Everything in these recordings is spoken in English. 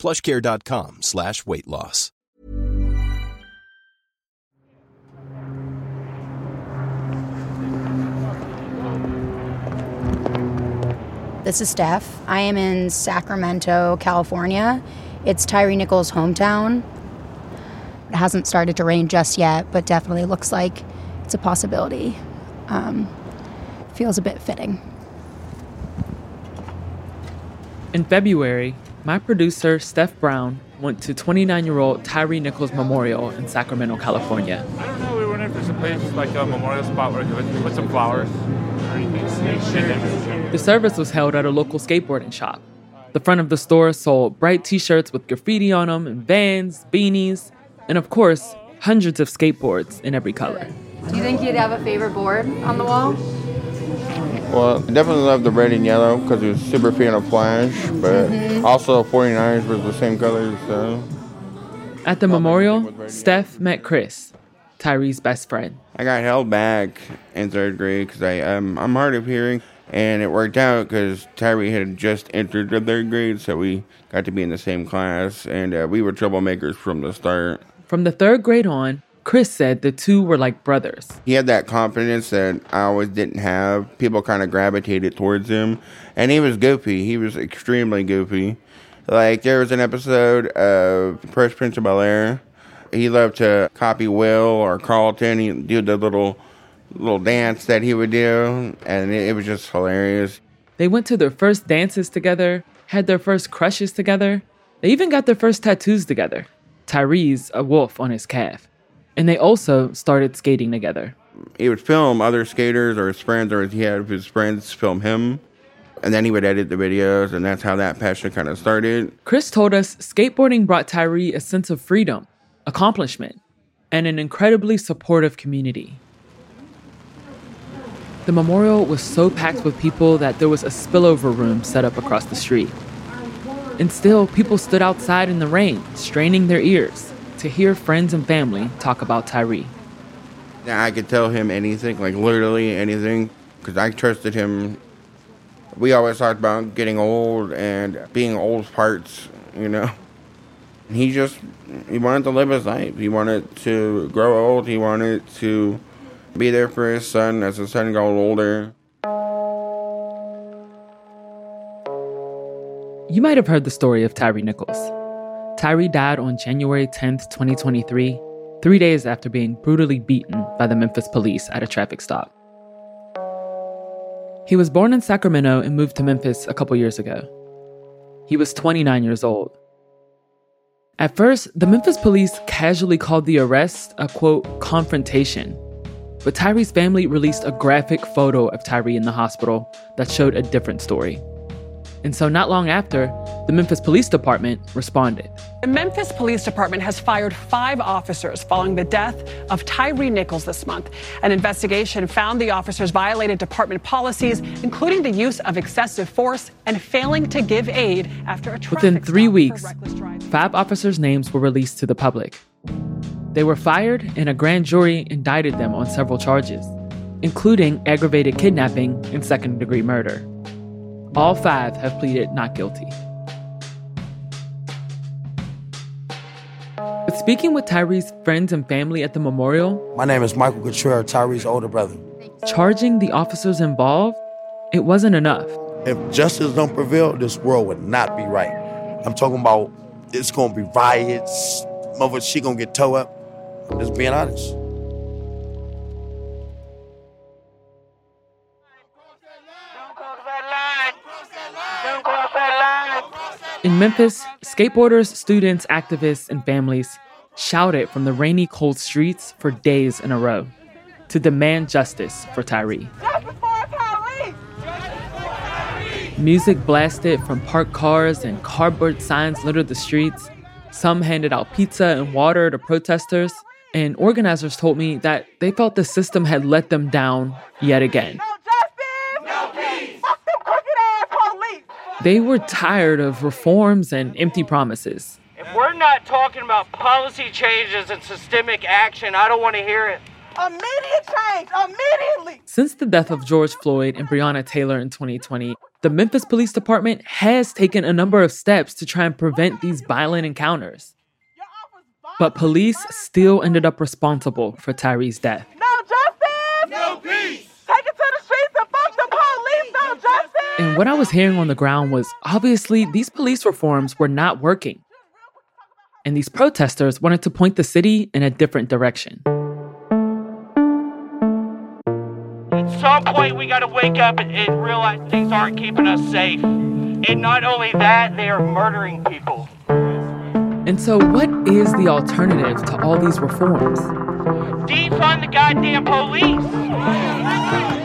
plushcare.com slash weight loss. This is Steph. I am in Sacramento, California. It's Tyre Nichols' hometown. It hasn't started to rain just yet, but definitely looks like it's a possibility. Um, feels a bit fitting. In February, my producer, Steph Brown, went to 29 year old Tyre Nichols Memorial in Sacramento, California. I don't know. We were wondering if there's a place like a memorial spot where we could put some flowers or anything. The service was held at a local skateboarding shop. The front of the store sold bright t shirts with graffiti on them, and vans, beanies, and of course, hundreds of skateboards in every color. Do you think you'd have a favorite board on the wall? Well, I definitely love the red and yellow because it was super fan of Flash, but Mhm. also 49ers was the same colors, so. At the memorial, Steph met Chris, Tyre's best friend. I got held back in third grade because I um, I'm hard of hearing, and it worked out because Tyre had just entered the third grade, so we got to be in the same class, and uh, we were troublemakers from the start. From the third grade on, Chris said the two were like brothers. He had that confidence that I always didn't have. People kind of gravitated towards him, and he was goofy. He was extremely goofy. Like there was an episode of Fresh Prince of Bel Air. He loved to copy Will or Carlton. He do the little little dance that he would do, and it, it was just hilarious. They went to their first dances together, had their first crushes together. They even got their first tattoos together. Tyre's, a wolf on his calf. And they also started skating together. He would film other skaters or his friends, or he had his friends film him, and then he would edit the videos, and that's how that passion kind of started. Chris told us skateboarding brought Tyre a sense of freedom, accomplishment, and an incredibly supportive community. The memorial was so packed with people that there was a spillover room set up across the street. And still, people stood outside in the rain, straining their ears to hear friends and family talk about Tyre. I could tell him anything, like literally anything, because I trusted him. We always talked about getting old and being old parts, you know. He just he wanted to live his life. He wanted to grow old. He wanted to be there for his son as his son got older. You might have heard the story of Tyre Nichols. Tyre died on January 10th, 2023, three days after being brutally beaten by the Memphis police at a traffic stop. He was born in Sacramento and moved to Memphis a couple years ago. He was 29 years old. At first, the Memphis police casually called the arrest a quote, confrontation. But Tyre's family released a graphic photo of Tyre in the hospital that showed a different story. And so, not long after, the Memphis Police Department responded. The Memphis Police Department has fired five officers following the death of Tyre Nichols this month. An investigation found the officers violated department policies, including the use of excessive force and failing to give aid after a traffic Within three weeks, five officers' names were released to the public. They were fired, and a grand jury indicted them on several charges, including aggravated kidnapping and second degree murder. All five have pleaded not guilty. But speaking with Tyre's friends and family at the memorial, My name is Michael Cottrell, Tyre's older brother. charging the officers involved, it wasn't enough. If justice don't prevail, this world would not be right. I'm talking about it's gonna be riots, mother she gonna get towed up. I'm just being honest. In Memphis, skateboarders, students, activists, and families shouted from the rainy, cold streets for days in a row to demand justice for Tyre. Music blasted from parked cars and cardboard signs littered the streets. Some handed out pizza and water to protesters, and organizers told me that they felt the system had let them down yet again. They were tired of reforms and empty promises. If we're not talking about policy changes and systemic action, I don't want to hear it. Immediate change, immediately. Since the death of George Floyd and Breonna Taylor in 2020, the Memphis Police Department has taken a number of steps to try and prevent these violent encounters. But police still ended up responsible for Tyre's death. No justice! No peace! Take it to the streets and fuck the police! No justice! And what I was hearing on the ground was obviously these police reforms were not working. And these protesters wanted to point the city in a different direction. At some point, we got to wake up and, and realize things aren't keeping us safe. And not only that, they are murdering people. And so, what is the alternative to all these reforms? Defund the goddamn police!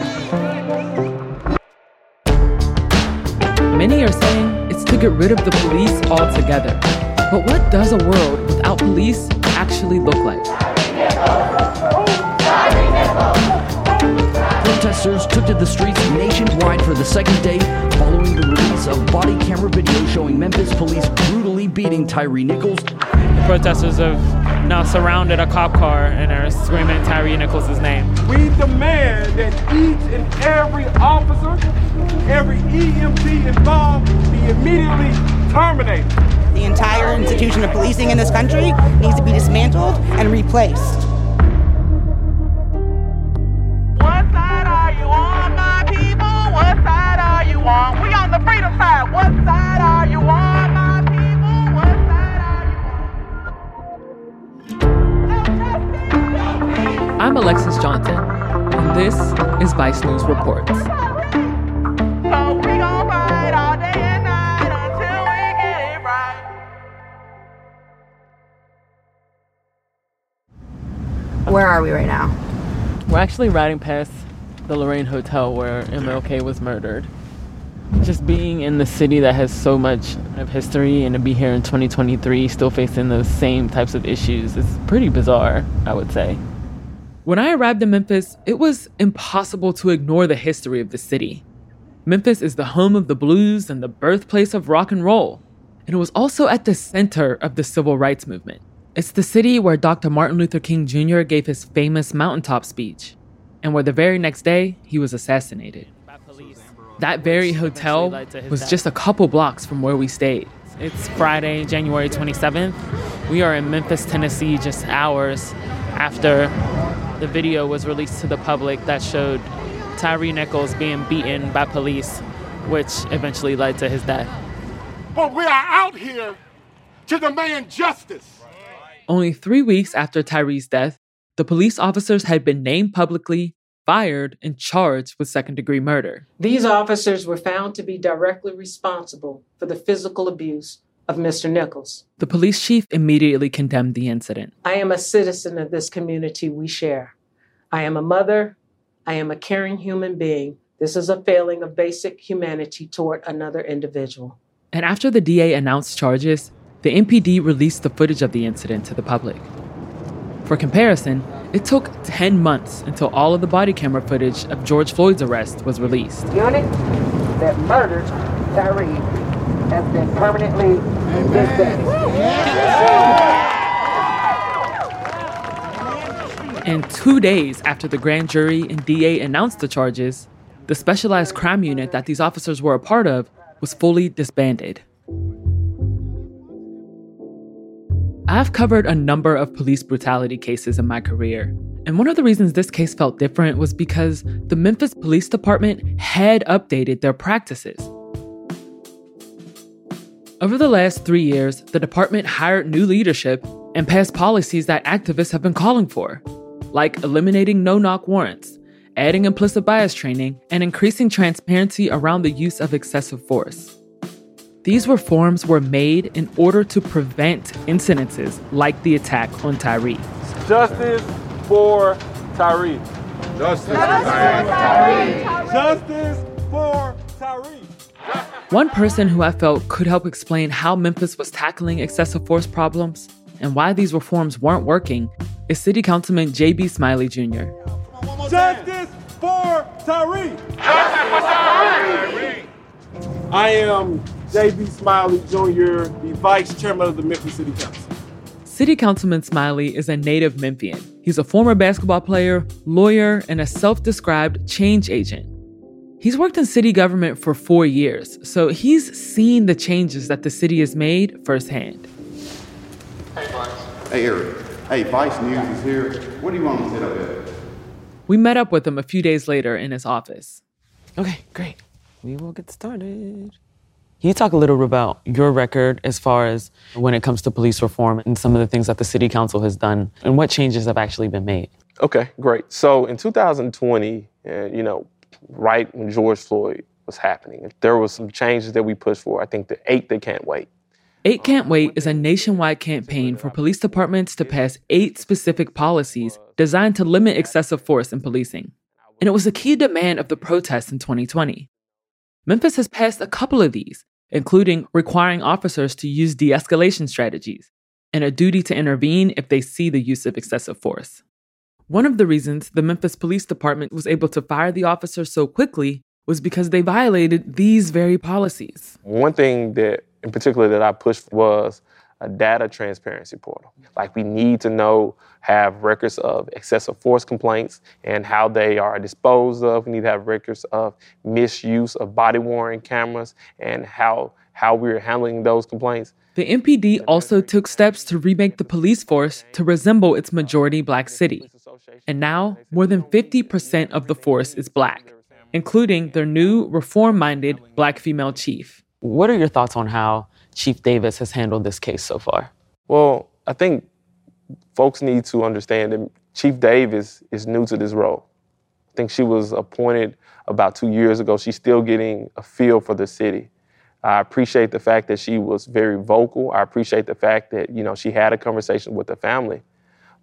Many are saying it's to get rid of the police altogether. But what does a world without police actually look like? Protesters took to the streets nationwide for the second day following the release of body camera video showing Memphis police brutally beating Tyre Nichols. The protesters have now surrounded a cop car and are screaming Tyre Nichols' name. We demand that each and every officer, every EMT involved be immediately terminated. The entire institution of policing in this country needs to be dismantled and replaced. I'm Alexis Johnson, and this is Vice News Reports. So we gon' ride all day and night until we get it right. Where are we right now? We're actually riding past the Lorraine Hotel where MLK was murdered. Just being in the city that has so much of history and to be here in 2023 still facing those same types of issues is pretty bizarre, I would say. When I arrived in Memphis, it was impossible to ignore the history of the city. Memphis is the home of the blues and the birthplace of rock and roll. And it was also at the center of the civil rights movement. It's the city where Dr. Martin Luther King Jr. gave his famous mountaintop speech, and where the very next day he was assassinated. That very hotel was just a couple blocks from where we stayed. It's Friday, January 27th. We are in Memphis, Tennessee, just hours after the video was released to the public that showed Tyre Nichols being beaten by police, which eventually led to his death. But we are out here to demand justice. Only three weeks after Tyre's death, the police officers had been named publicly, fired, and charged with second degree murder. These officers were found to be directly responsible for the physical abuse of Mr. Nichols. The police chief immediately condemned the incident. I am a citizen of this community we share. I am a mother. I am a caring human being. This is a failing of basic humanity toward another individual. And after the DA announced charges, the MPD released the footage of the incident to the public. For comparison, it took 10 months until all of the body camera footage of George Floyd's arrest was released. The Unit that murdered Tyre has been permanently disbanded. And two days after the grand jury and DA announced the charges, the specialized crime unit that these officers were a part of was fully disbanded. I've covered a number of police brutality cases in my career, and one of the reasons this case felt different was because the Memphis Police Department had updated their practices. Over the last three years, the department hired new leadership and passed policies that activists have been calling for, like eliminating no knock warrants, adding implicit bias training, and increasing transparency around the use of excessive force. These reforms were made in order to prevent incidences like the attack on Tyre. Justice for Tyre. Justice for Tyre. Justice for Tyre. One person who I felt could help explain how Memphis was tackling excessive force problems and why these reforms weren't working is City Councilman J.B. Smiley Jr. Justice for Tyre! Justice for Tyre! I am J.B. Smiley Jr., the Vice Chairman of the Memphis City Council. City Councilman Smiley is a native Memphian. He's a former basketball player, lawyer, and a self described change agent. He's worked in city government for four years, so he's seen the changes that the city has made firsthand. Hey, Vice. Hey, Eric. Hey, Vice News is here. What do you want to set up at? We met up with him a few days later in his office. Okay, great. We will get started. Can you talk a little about your record as far as when it comes to police reform and some of the things that the city council has done and what changes have actually been made? Okay, great. So in 2020, uh, you know, right when George Floyd was happening, there was some changes that we pushed for. I think the eight they can't wait. Eight Can't Wait is a nationwide campaign for police departments to pass eight specific policies designed to limit excessive force in policing. And it was a key demand of the protests in 2020. Memphis has passed a couple of these, including requiring officers to use de escalation strategies and a duty to intervene if they see the use of excessive force. One of the reasons the Memphis Police Department was able to fire the officer so quickly was because they violated these very policies. One thing that, in particular, that I pushed was a data transparency portal. Like we need to know, have records of excessive force complaints and how they are disposed of. We need to have records of misuse of body worn cameras and how how we're handling those complaints. The MPD also took steps to remake the police force to resemble its majority black city. And now, more than 50% of the force is black, including their new reform minded black female chief. What are your thoughts on how Chief Davis has handled this case so far? Well, I think folks need to understand that Chief Davis is new to this role. I think she was appointed about two years ago. She's still getting a feel for the city. I appreciate the fact that she was very vocal. I appreciate the fact that, you know, she had a conversation with the family.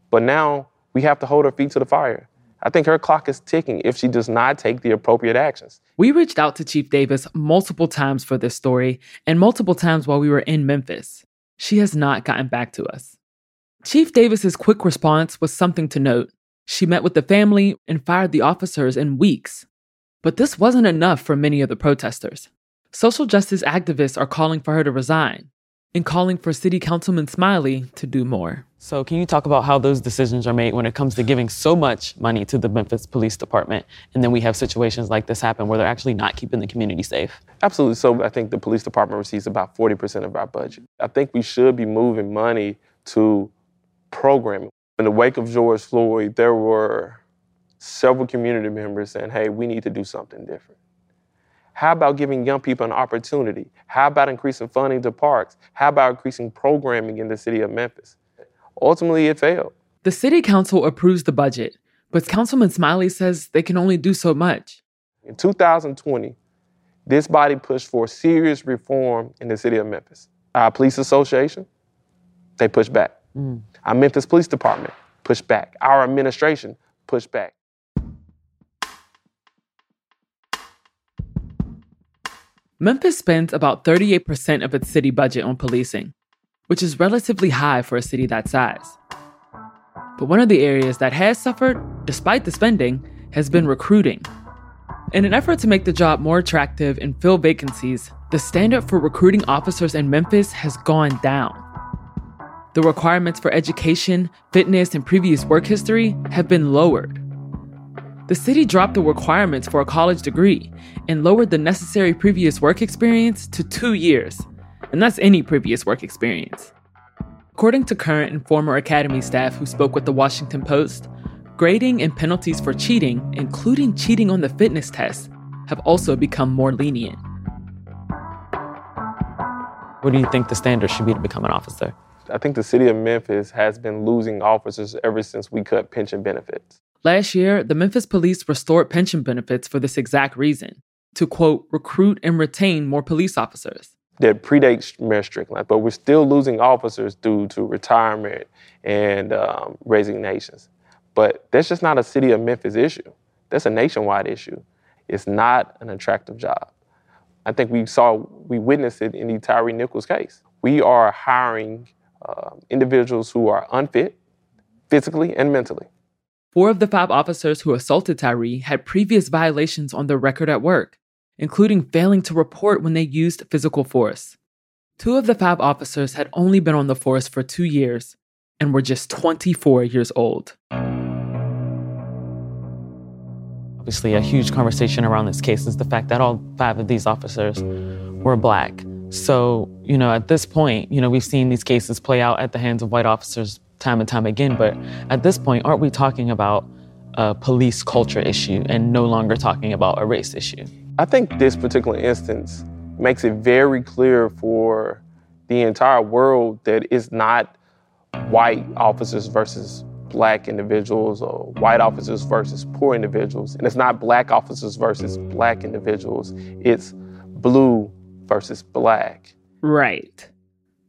But now we have to hold her feet to the fire. I think her clock is ticking if she does not take the appropriate actions. We reached out to Chief Davis multiple times for this story and multiple times while we were in Memphis. She has not gotten back to us. Chief Davis's quick response was something to note. She met with the family and fired the officers in weeks. But this wasn't enough for many of the protesters. Social justice activists are calling for her to resign and calling for City Councilman Smiley to do more. So, can you talk about how those decisions are made when it comes to giving so much money to the Memphis Police Department, and then we have situations like this happen where they're actually not keeping the community safe? Absolutely. So, I think the police department receives about 40% of our budget. I think we should be moving money to programming. In the wake of George Floyd, there were several community members saying, hey, we need to do something different. How about giving young people an opportunity? How about increasing funding to parks? How about increasing programming in the city of Memphis? Ultimately, it failed. The city council approves the budget, but Councilman Smiley says they can only do so much. In 2020, this body pushed for serious reform in the city of Memphis. Our police association, they pushed back. Mm. Our Memphis Police Department pushed back. Our administration pushed back. Memphis spends about 38% of its city budget on policing, which is relatively high for a city that size. But one of the areas that has suffered, despite the spending, has been recruiting. In an effort to make the job more attractive and fill vacancies, the standard for recruiting officers in Memphis has gone down. The requirements for education, fitness, and previous work history have been lowered. The city dropped the requirements for a college degree and lowered the necessary previous work experience to two years, and that's any previous work experience. According to current and former Academy staff who spoke with the Washington Post, grading and penalties for cheating, including cheating on the fitness test, have also become more lenient. What do you think the standard should be to become an officer? I think the city of Memphis has been losing officers ever since we cut pension benefits. Last year, the Memphis police restored pension benefits for this exact reason to quote, recruit and retain more police officers. That predates Mayor Strickland, but we're still losing officers due to retirement and um, resignations. But that's just not a city of Memphis issue. That's a nationwide issue. It's not an attractive job. I think we saw, we witnessed it in the Tyre Nichols case. We are hiring uh, individuals who are unfit physically and mentally. Four of the five officers who assaulted Tyre had previous violations on their record at work, including failing to report when they used physical force. Two of the five officers had only been on the force for two years and were just 24 years old. Obviously, a huge conversation around this case is the fact that all five of these officers were black. So, you know, at this point, you know, we've seen these cases play out at the hands of white officers time and time again. But at this point, aren't we talking about a police culture issue and no longer talking about a race issue? I think this particular instance makes it very clear for the entire world that it's not white officers versus black individuals or white officers versus poor individuals. And it's not black officers versus black individuals. It's blue versus black. Right.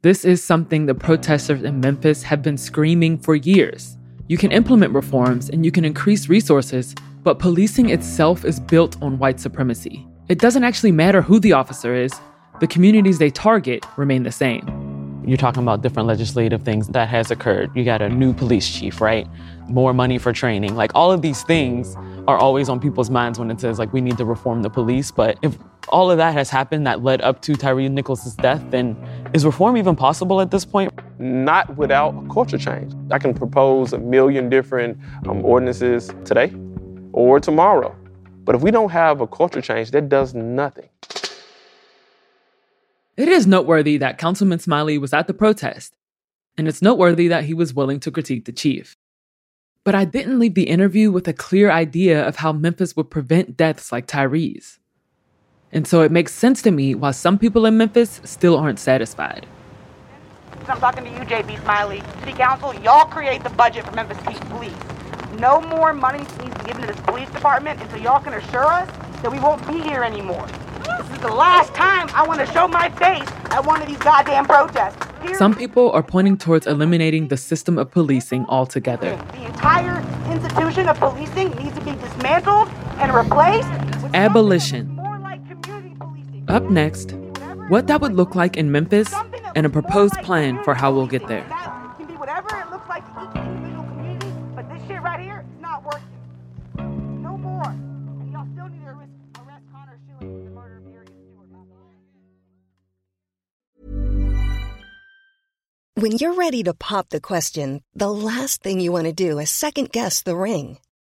This is something the protesters in Memphis have been screaming for years. You can implement reforms and you can increase resources, but policing itself is built on white supremacy. It doesn't actually matter who the officer is, the communities they target remain the same. You're talking about different legislative things that has occurred. You got a new police chief, right? More money for training. Like all of these things are always on people's minds when it says like we need to reform the police. But if all of that has happened that led up to Tyre Nichols' death, then is reform even possible at this point? Not without a culture change. I can propose a million different um, ordinances today or tomorrow. But if we don't have a culture change, that does nothing. It is noteworthy that Councilman Smiley was at the protest, and it's noteworthy that he was willing to critique the chief. But I didn't leave the interview with a clear idea of how Memphis would prevent deaths like Tyre's. And so it makes sense to me why some people in Memphis still aren't satisfied. I'm talking to you, JB Smiley. City Council, y'all create the budget for Memphis Police. No more money needs to be given to this police department until y'all can assure us that we won't be here anymore. This is the last time I want to show my face at one of these goddamn protests. Here, Some people are pointing towards eliminating the system of policing altogether. the entire institution of policing needs to be dismantled and replaced. Abolition. Up next, what that would look like in Memphis and a proposed plan for how we'll get there. It can be whatever it looks like to each individual community, but this shit right here is not working. No more. And y'all still need to arrest, arrest Connor Schilling for the murder of Darius Stewart. When you're ready to pop the question, the last thing you want to do is second guess the ring.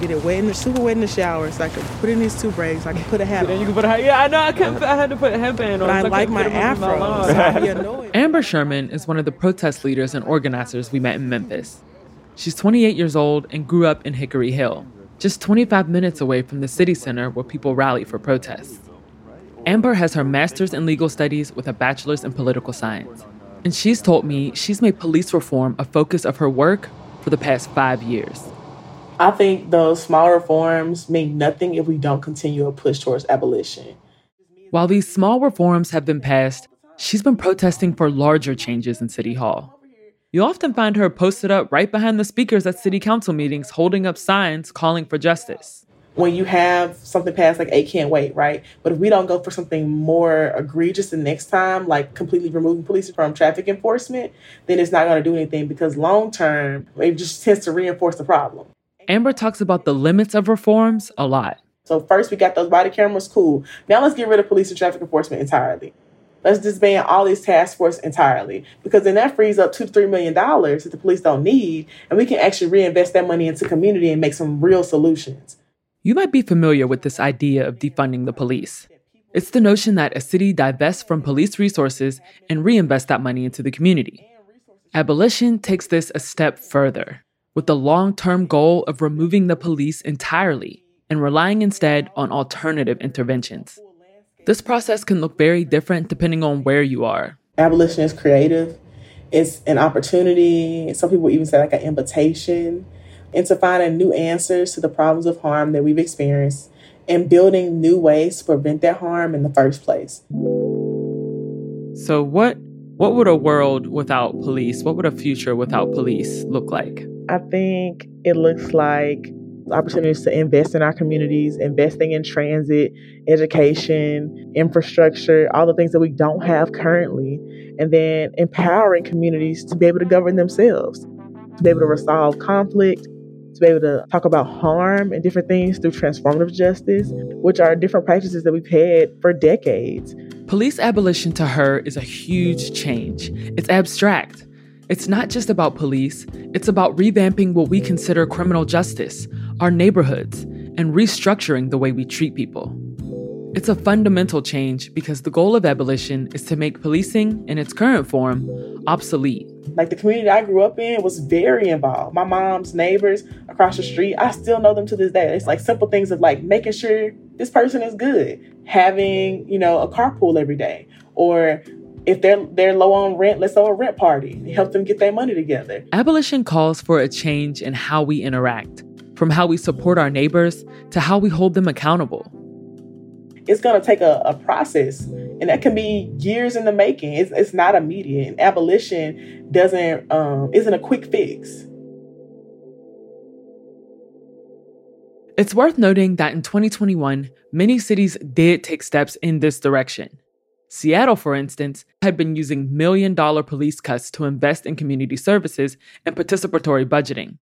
get it wet in the super wet in the shower, so I could put in these two braids. I could put a hat Then You can put a hat. Yeah, I know. I couldn't. I had to put a headband on. But I so like couldn't my fit 'em up in my afro, lawn. so I'd be. Amber Sherman is one of the protest leaders and organizers we met in Memphis. She's 28 years old and grew up in Hickory Hill, just 25 minutes away from the city center where people rally for protests. Amber has her master's in legal studies with a bachelor's in political science. And she's told me she's made police reform a focus of her work for the past five years. I think those small reforms mean nothing if we don't continue a push towards abolition. While these small reforms have been passed, she's been protesting for larger changes in City Hall. You often find her posted up right behind the speakers at city council meetings holding up signs calling for justice. when you have something passed like eight can't wait, right? But if we don't go for something more egregious the next time, like completely removing police from traffic enforcement, then it's not going to do anything because long term, it just tends to reinforce the problem. Amber talks about the limits of reforms a lot. So first we got those body cameras, cool. Now let's get rid of police and traffic enforcement entirely. Let's disband all these task force entirely because then that frees up two to three million dollars that the police don't need, and we can actually reinvest that money into community and make some real solutions. You might be familiar with this idea of defunding the police. It's the notion that a city divests from police resources and reinvests that money into the community. Abolition takes this a step further, with the long term goal of removing the police entirely and relying instead on alternative interventions. This process can look very different depending on where you are. Abolition is creative, it's an opportunity. Some people even say like an invitation into finding new answers to the problems of harm that we've experienced and building new ways to prevent that harm in the first place. So what what would a world without police, what would a future without police look like? I think it looks like opportunities to invest in our communities, investing in transit, education, infrastructure, all the things that we don't have currently, and then empowering communities to be able to govern themselves, to be able to resolve conflict, to be able to talk about harm and different things through transformative justice, which are different practices that we've had for decades. Police abolition to her is a huge change. It's abstract. It's not just about police, it's about revamping what we consider criminal justice, our neighborhoods, and restructuring the way we treat people. It's a fundamental change because the goal of abolition is to make policing in its current form obsolete. Like the community I grew up in was very involved. My mom's neighbors across the street, I still know them to this day. It's like simple things of like making sure this person is good, having, you know, a carpool every day, or if they're they're low on rent, let's throw a rent party. Help them get their money together. Abolition calls for a change in how we interact, from how we support our neighbors to how we hold them accountable it's going to take a, a, process and that can be years in the making it's, it's not immediate and abolition doesn't um, isn't a quick fix it's worth noting that in 2021 many cities did take steps in this direction seattle for instance had been using million dollar police cuts to invest in community services and participatory budgeting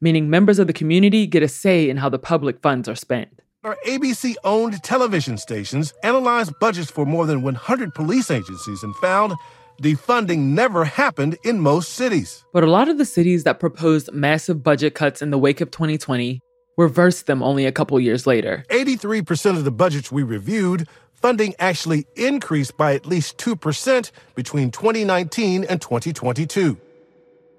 meaning members of the community get a say in how the public funds are spent our ABC owned television stations analyzed budgets for more than 100 police agencies and found defunding never happened in most cities. But a lot of the cities that proposed massive budget cuts in the wake of 2020 reversed them only a couple years later. 83% of the budgets we reviewed, funding actually increased by at least 2% between 2019 and 2022.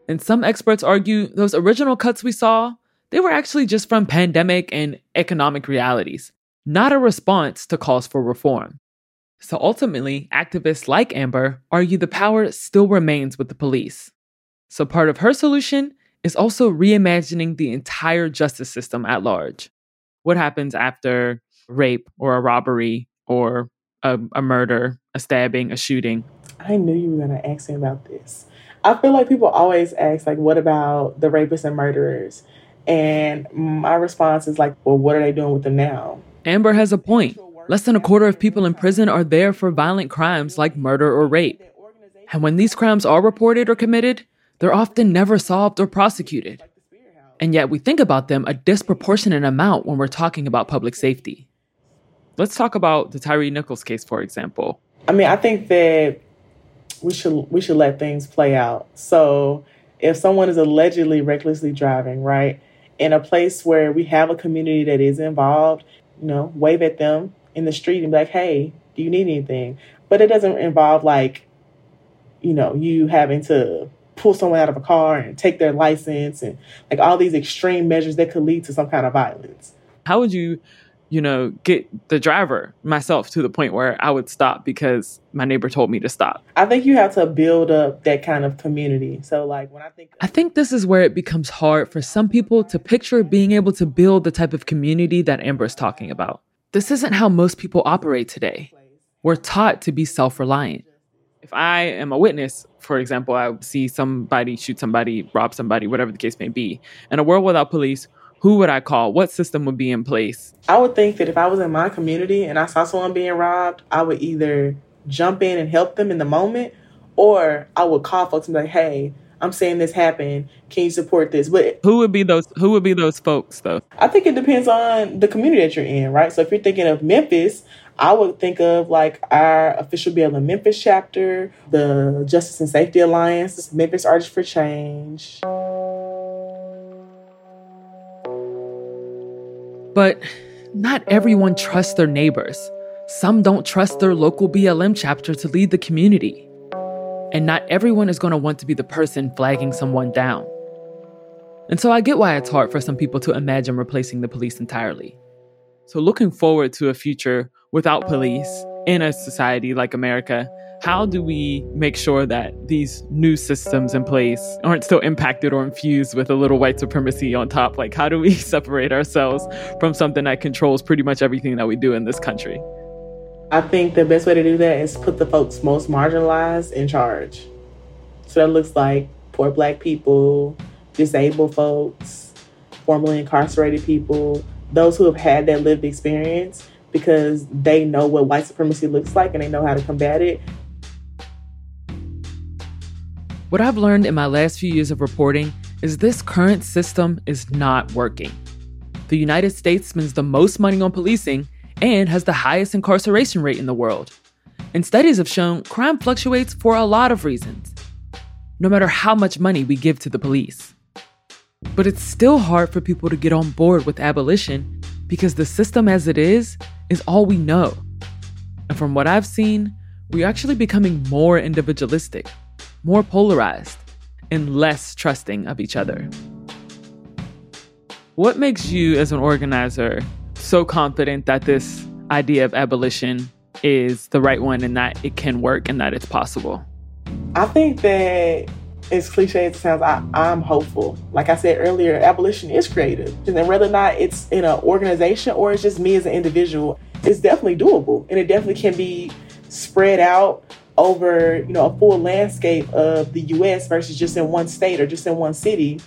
And some experts argue those original cuts we saw they were actually just from pandemic and economic realities, not a response to calls for reform. So ultimately, activists like Amber argue the power still remains with the police. So part of her solution is also reimagining the entire justice system at large. What happens after rape or a robbery or a, a murder, a stabbing, a shooting? I knew you were going to ask me about this. I feel like people always ask, like, what about the rapists and murderers? And my response is like, well, what are they doing with them now? Amber has a point. Less than a quarter of people in prison are there for violent crimes like murder or rape. And when these crimes are reported or committed, they're often never solved or prosecuted. And yet we think about them a disproportionate amount when we're talking about public safety. Let's talk about the Tyre Nichols case, for example. I mean, I think that we should we should let things play out. So if someone is allegedly recklessly driving, right? in a place where we have a community that is involved, you know, wave at them in the street and be like, hey, do you need anything? But it doesn't involve like, you know, you having to pull someone out of a car and take their license and like all these extreme measures that could lead to some kind of violence. How would you you know, get the driver myself to the point where I would stop because my neighbor told me to stop. I think you have to build up that kind of community. So like when I think I think this is where it becomes hard for some people to picture being able to build the type of community that Amber is talking about. This isn't how most people operate today. We're taught to be self-reliant. If I am a witness, for example, I see somebody shoot somebody, rob somebody, whatever the case may be, in a world without police, Who would I call? What system would be in place? I would think that if I was in my community and I saw someone being robbed, I would either jump in and help them in the moment, or I would call folks and be like, "Hey, I'm saying this happened. Can you support this?" But who would be those? Who would be those folks, though? I think it depends on the community that you're in, right? So if you're thinking of Memphis, I would think of like our official BLM Memphis chapter, the Justice and Safety Alliance, Memphis Artists for Change. But not everyone trusts their neighbors. Some don't trust their local BLM chapter to lead the community. And not everyone is going to want to be the person flagging someone down. And so I get why it's hard for some people to imagine replacing the police entirely. So, looking forward to a future without police in a society like America, how do we make sure that these new systems in place aren't still impacted or infused with a little white supremacy on top? Like, how do we separate ourselves from something that controls pretty much everything that we do in this country? I think the best way to do that is put the folks most marginalized in charge. So that looks like poor black people, disabled folks, formerly incarcerated people, those who have had that lived experience because they know what white supremacy looks like and they know how to combat it. What I've learned in my last few years of reporting is this current system is not working. The United States spends the most money on policing and has the highest incarceration rate in the world. And studies have shown crime fluctuates for a lot of reasons, no matter how much money we give to the police. But it's still hard for people to get on board with abolition because the system as it is is all we know. And from what I've seen, we're actually becoming more individualistic, more polarized, and less trusting of each other. What makes you, as an organizer, so confident that this idea of abolition is the right one and that it can work and that it's possible? I think that as cliche as it sounds, I, I'm hopeful. Like I said earlier, abolition is creative. And whether or not it's in an organization or it's just me as an individual, it's definitely doable. And it definitely can be spread out over, you know, a full landscape of the US versus just in one state or just in one city.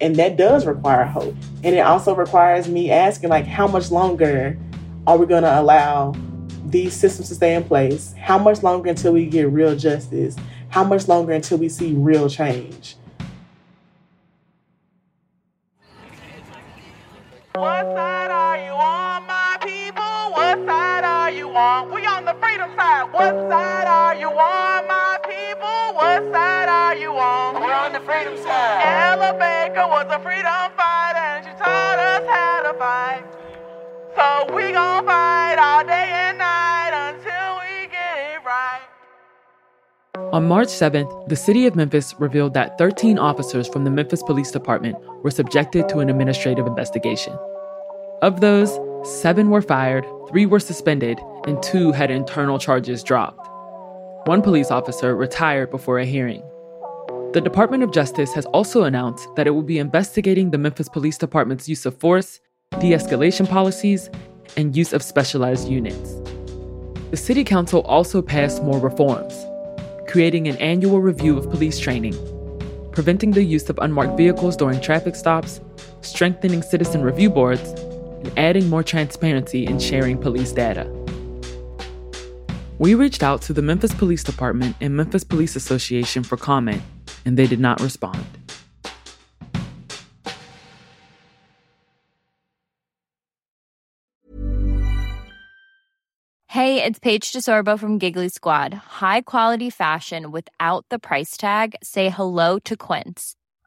And that does require hope. And it also requires me asking, like, how much longer are we going to allow these systems to stay in place? How much longer until we get real justice? How much longer until we see real change? What side are you on, my people? What side are you on? We on the freedom side. What side you on, my people? What side are you on? We're on the freedom side. Ella Baker was a freedom fighter and she taught us how to fight. So we gon' fight all day and night until we get it right. On March 7th, the city of Memphis revealed that 13 officers from the Memphis Police Department were subjected to an administrative investigation. Of those, seven were fired, three were suspended, and two had internal charges dropped. One police officer retired before a hearing. The Department of Justice has also announced that it will be investigating the Memphis Police Department's use of force, de escalation policies, and use of specialized units. The City Council also passed more reforms, creating an annual review of police training, preventing the use of unmarked vehicles during traffic stops, strengthening citizen review boards, and adding more transparency in sharing police data. We reached out to the Memphis Police Department and Memphis Police Association for comment, and they did not respond. Hey, it's Paige DeSorbo from Giggly Squad. High quality fashion without the price tag. Say hello to Quince.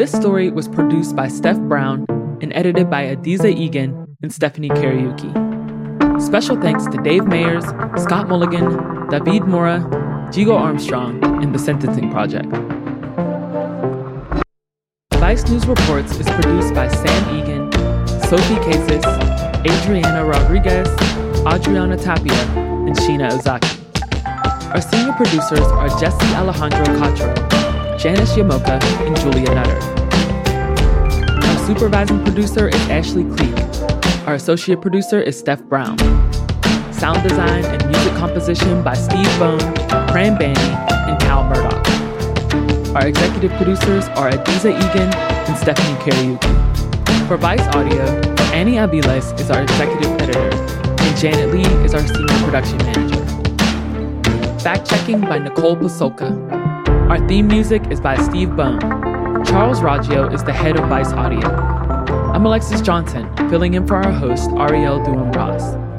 This story was produced by Steph Brown and edited by Adizah Eghan and Stephanie Kariuki. Special thanks to Dave Meyers, Scott Mulligan, David Mora, Jego Armstrong, and the Sentencing Project. Vice News Reports is produced by Sam Eagan, Sophie Kazis, Adreanna Rodriguez, Adriana Tapia, and Sheena Ozaki. Our senior producers are Jesse Alejandro Castro, Janice Llamoca, and Julia Nutter. Our supervising producer is Ashley Cleek. Our associate producer is Steph Brown. Sound design and music composition by Steve Bone, Pran Bandi, and Cal Murdock. Our executive producers are Adizah Eghan and Stephanie Kariuki. For Vice Audio, Annie Avilés is our executive editor, and Janet Lee is our senior production manager. Fact checking by Nicole Pasulka. Our theme music is by Steve Bone. Charles Raggio is the head of Vice Audio. I'm Alexis Johnson, filling in for our host, Arielle Duhaime-Ross.